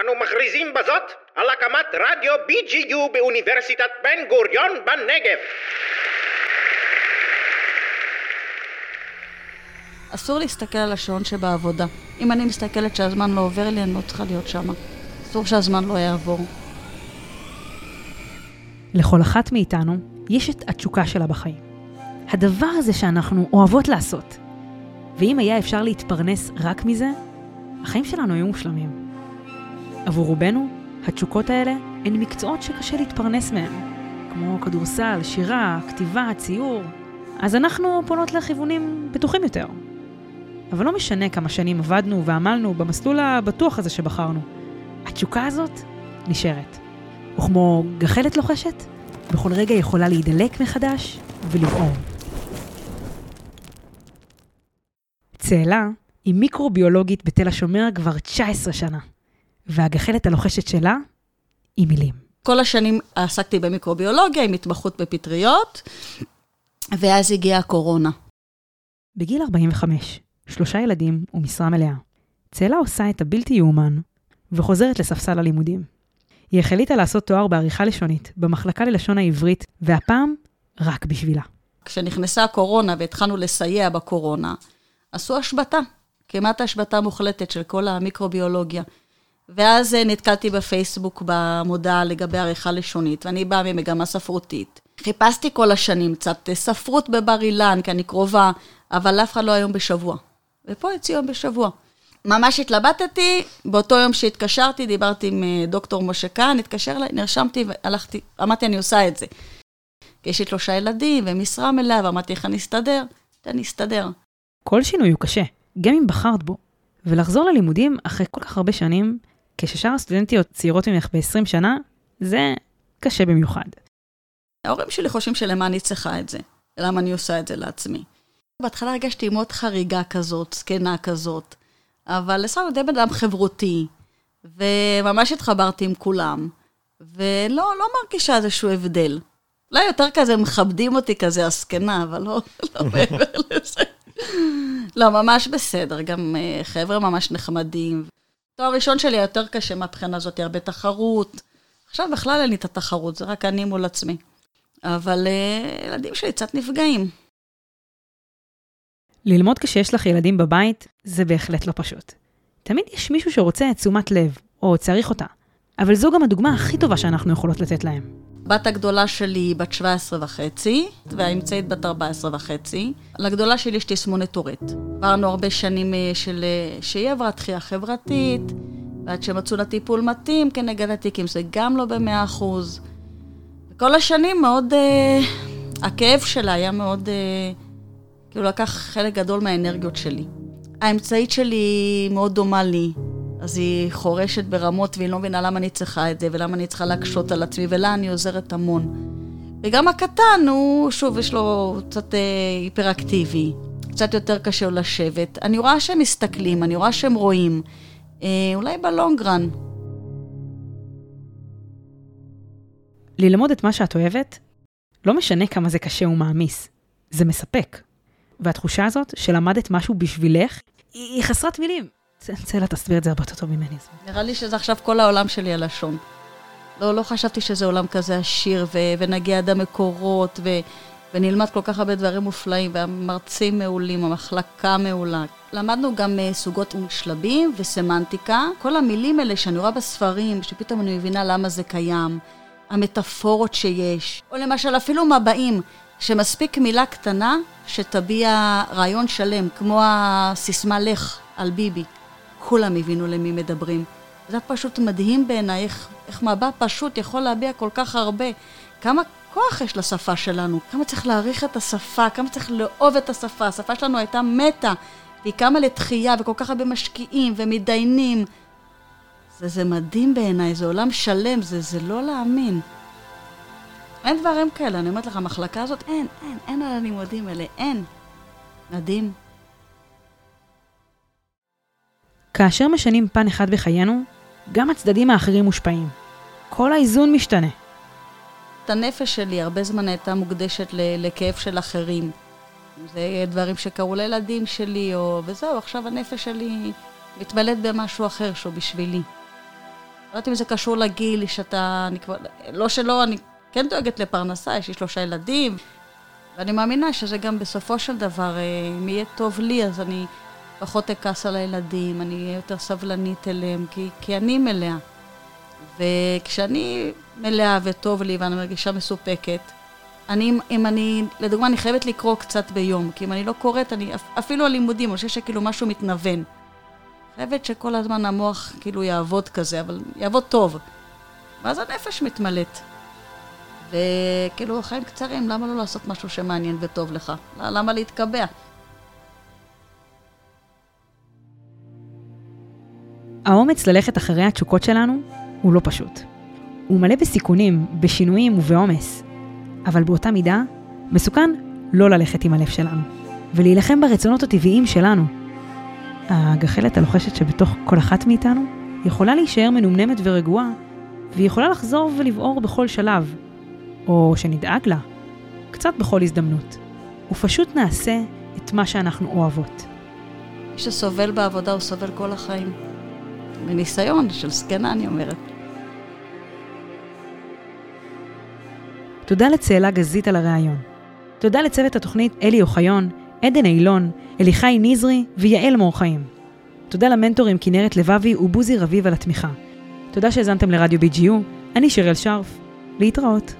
אנו מכריזים בזאת על הקמת רדיו BGU באוניברסיטת בן גוריון בנגב. אסור להסתכל על השעון שבעבודה. אם אני מסתכלת שהזמן לא עובר לי, אני לא צריכה להיות שם. אסור שהזמן לא יעבור. לכל אחת מאיתנו יש את התשוקה שלה בחיים. הדבר הזה שאנחנו אוהבות לעשות. ואם היה אפשר להתפרנס רק מזה, החיים שלנו היו מושלמים. עבור רובנו, התשוקות האלה הן מקצועות שקשה להתפרנס מהם, כמו כדורסל, שירה, כתיבה, ציור. אז אנחנו פונות לכיוונים בטוחים יותר. אבל לא משנה כמה שנים עבדנו ועמלנו במסלול הבטוח הזה שבחרנו. התשוקה הזאת נשארת. וכמו גחלת לוחשת, בכל רגע יכולה להידלק מחדש ולבעור. צאלה היא מיקרוביולוגית בתל השומר כבר 19 שנה, והגחלת הלוחשת שלה היא מילים. כל השנים עסקתי במיקרוביולוגיה עם התמחות בפטריות, ואז הגיעה הקורונה. בגיל 45, שלושה ילדים ומשרה מלאה, צאלה עושה את הבלתי יאומן וחוזרת לספסל הלימודים. היא החליטה לעשות תואר בעריכה לשונית במחלקה ללשון העברית, והפעם רק בשבילה. כשנכנסה הקורונה והתחלנו לסייע בקורונה, עשו השבתה, כמעט השבתה מוחלטת של כל המיקרוביולוגיה. ואז אה, נתקלתי בפייסבוק במודעה לגבי עריכה לשונית, ואני באה ממגמה ספרותית. חיפשתי כל השנים קצת אה, ספרות בבר אילן, כי אני קרובה, אבל אף אחד לא היום בשבוע. ופה יוצא יום בשבוע. ממש התלבטתי, באותו יום שהתקשרתי, דיברתי עם אה, דוקטור משה כהן, התקשר אליי, נרשמתי והלכתי, אמרתי, אני עושה את זה. יש לי שלושה ילדים ומשרה מלאה, ואמרתי, איך אני אסתדר? תן לי להסתדר. כל שינוי הוא קשה, גם אם בחרת בו. ולחזור ללימודים אחרי כל כך הרבה שנים, כששאר הסטודנטיות צעירות ממך ב-20 שנה, זה קשה במיוחד. ההורים שלי חושבים שלמה אני צריכה את זה, למה אני עושה את זה לעצמי. בהתחלה הרגשתי מאוד חריגה כזאת, זקנה כזאת, אבל לסבא די בן אדם חברותי, וממש התחברתי עם כולם, ולא לא מרגישה איזשהו הבדל. אולי יותר כזה מכבדים אותי כזה הזקנה, אבל לא, לא מעבר לזה. לא, ממש בסדר, גם uh, חבר'ה ממש נחמדים. תואר ראשון שלי היה יותר קשה מהבחינה הזאת, הרבה תחרות. עכשיו בכלל אין לי את התחרות, זה רק אני מול עצמי. אבל uh, ילדים שלי קצת נפגעים. ללמוד כשיש לך ילדים בבית, זה בהחלט לא פשוט. תמיד יש מישהו שרוצה תשומת לב, או צריך אותה, אבל זו גם הדוגמה הכי טובה שאנחנו יכולות לתת להם. בת הגדולה שלי היא בת 17 וחצי, והאמצעית בת 14 וחצי. לגדולה שלי יש תסמונת טורט. עברנו הרבה שנים אה, של אה, שהיא עברה דחייה חברתית, ועד שמצאו לה טיפול מתאים כנגד התיקים, זה גם לא במאה אחוז. כל השנים מאוד, uh, הכאב שלה היה מאוד, uh, כאילו לקח חלק גדול מהאנרגיות שלי. האמצעית שלי מאוד דומה לי, אז היא חורשת ברמות והיא לא מבינה למה אני צריכה את זה ולמה אני צריכה להקשות על עצמי ולה אני עוזרת המון. וגם הקטן הוא, שוב, יש לו קצת אה, היפראקטיבי, קצת יותר קשה לו לשבת. אני רואה שהם מסתכלים, אני רואה שהם רואים. אה, אולי בלונגרן. ללמוד את מה שאת אוהבת, לא משנה כמה זה קשה ומעמיס, זה מספק. והתחושה הזאת שלמדת משהו בשבילך, היא חסרת מילים. צלצלה תסביר את זה הרבה יותר טוב ממני. נראה לי שזה עכשיו כל העולם שלי הלשון. לא, לא חשבתי שזה עולם כזה עשיר, ו- ונגיע עד המקורות, ו- ונלמד כל כך הרבה דברים מופלאים, והמרצים מעולים, המחלקה מעולה. למדנו גם uh, סוגות שלבים וסמנטיקה. כל המילים האלה שאני רואה בספרים, שפתאום אני מבינה למה זה קיים, המטאפורות שיש, או למשל אפילו מבעים, שמספיק מילה קטנה שתביע רעיון שלם, כמו הסיסמה לך על ביבי. כולם הבינו למי מדברים. זה פשוט מדהים בעיניי, איך, איך מבע פשוט יכול להביע כל כך הרבה. כמה כוח יש לשפה שלנו, כמה צריך להעריך את השפה, כמה צריך לאהוב את השפה. השפה שלנו הייתה מתה, והיא קמה לתחייה, וכל כך הרבה משקיעים ומתדיינים. זה, זה מדהים בעיניי, זה עולם שלם, זה, זה לא להאמין. אין דברים כאלה, אני אומרת לך, המחלקה הזאת, אין, אין, אין על הלימודים האלה, אין. מדהים. כאשר משנים פן אחד בחיינו, גם הצדדים האחרים מושפעים. כל האיזון משתנה. את הנפש שלי הרבה זמן הייתה מוקדשת לכאב של אחרים. זה דברים שקרו לילדים שלי, או... וזהו, עכשיו הנפש שלי מתמלאת במשהו אחר שהוא בשבילי. לא יודעת אם זה קשור לגיל, שאתה, אני כבר, לא שלא, אני כן דואגת לפרנסה, יש לי שלושה ילדים, ואני מאמינה שזה גם בסופו של דבר, אה, אם יהיה טוב לי, אז אני פחות אכעס על הילדים, אני אהיה יותר סבלנית אליהם, כי, כי אני מלאה. וכשאני מלאה וטוב לי ואני מרגישה מסופקת, אני, אם אני, לדוגמה, אני חייבת לקרוא קצת ביום, כי אם אני לא קוראת, אני, אפילו הלימודים, אני חושבת שכאילו משהו מתנוון. חייבת שכל הזמן המוח כאילו יעבוד כזה, אבל יעבוד טוב. ואז הנפש מתמלאת. וכאילו, החיים קצרים, למה לא לעשות משהו שמעניין וטוב לך? למה להתקבע? האומץ ללכת אחרי התשוקות שלנו הוא לא פשוט. הוא מלא בסיכונים, בשינויים ובעומס. אבל באותה מידה, מסוכן לא ללכת עם הלב שלנו, ולהילחם ברצונות הטבעיים שלנו. הגחלת הלוחשת שבתוך כל אחת מאיתנו יכולה להישאר מנומנמת ורגועה, והיא יכולה לחזור ולבעור בכל שלב, או שנדאג לה, קצת בכל הזדמנות, ופשוט נעשה את מה שאנחנו אוהבות. מי שסובל בעבודה הוא סובל כל החיים. מניסיון של זקנה, אני אומרת. תודה לצאלה גזית על הריאיון. תודה לצוות התוכנית אלי אוחיון, עדן אילון, אליחי נזרי ויעל מור חיים. תודה למנטורים כנרת לבבי ובוזי רביב על התמיכה. תודה שהאזנתם לרדיו BGU, אני שיראל שרף. להתראות.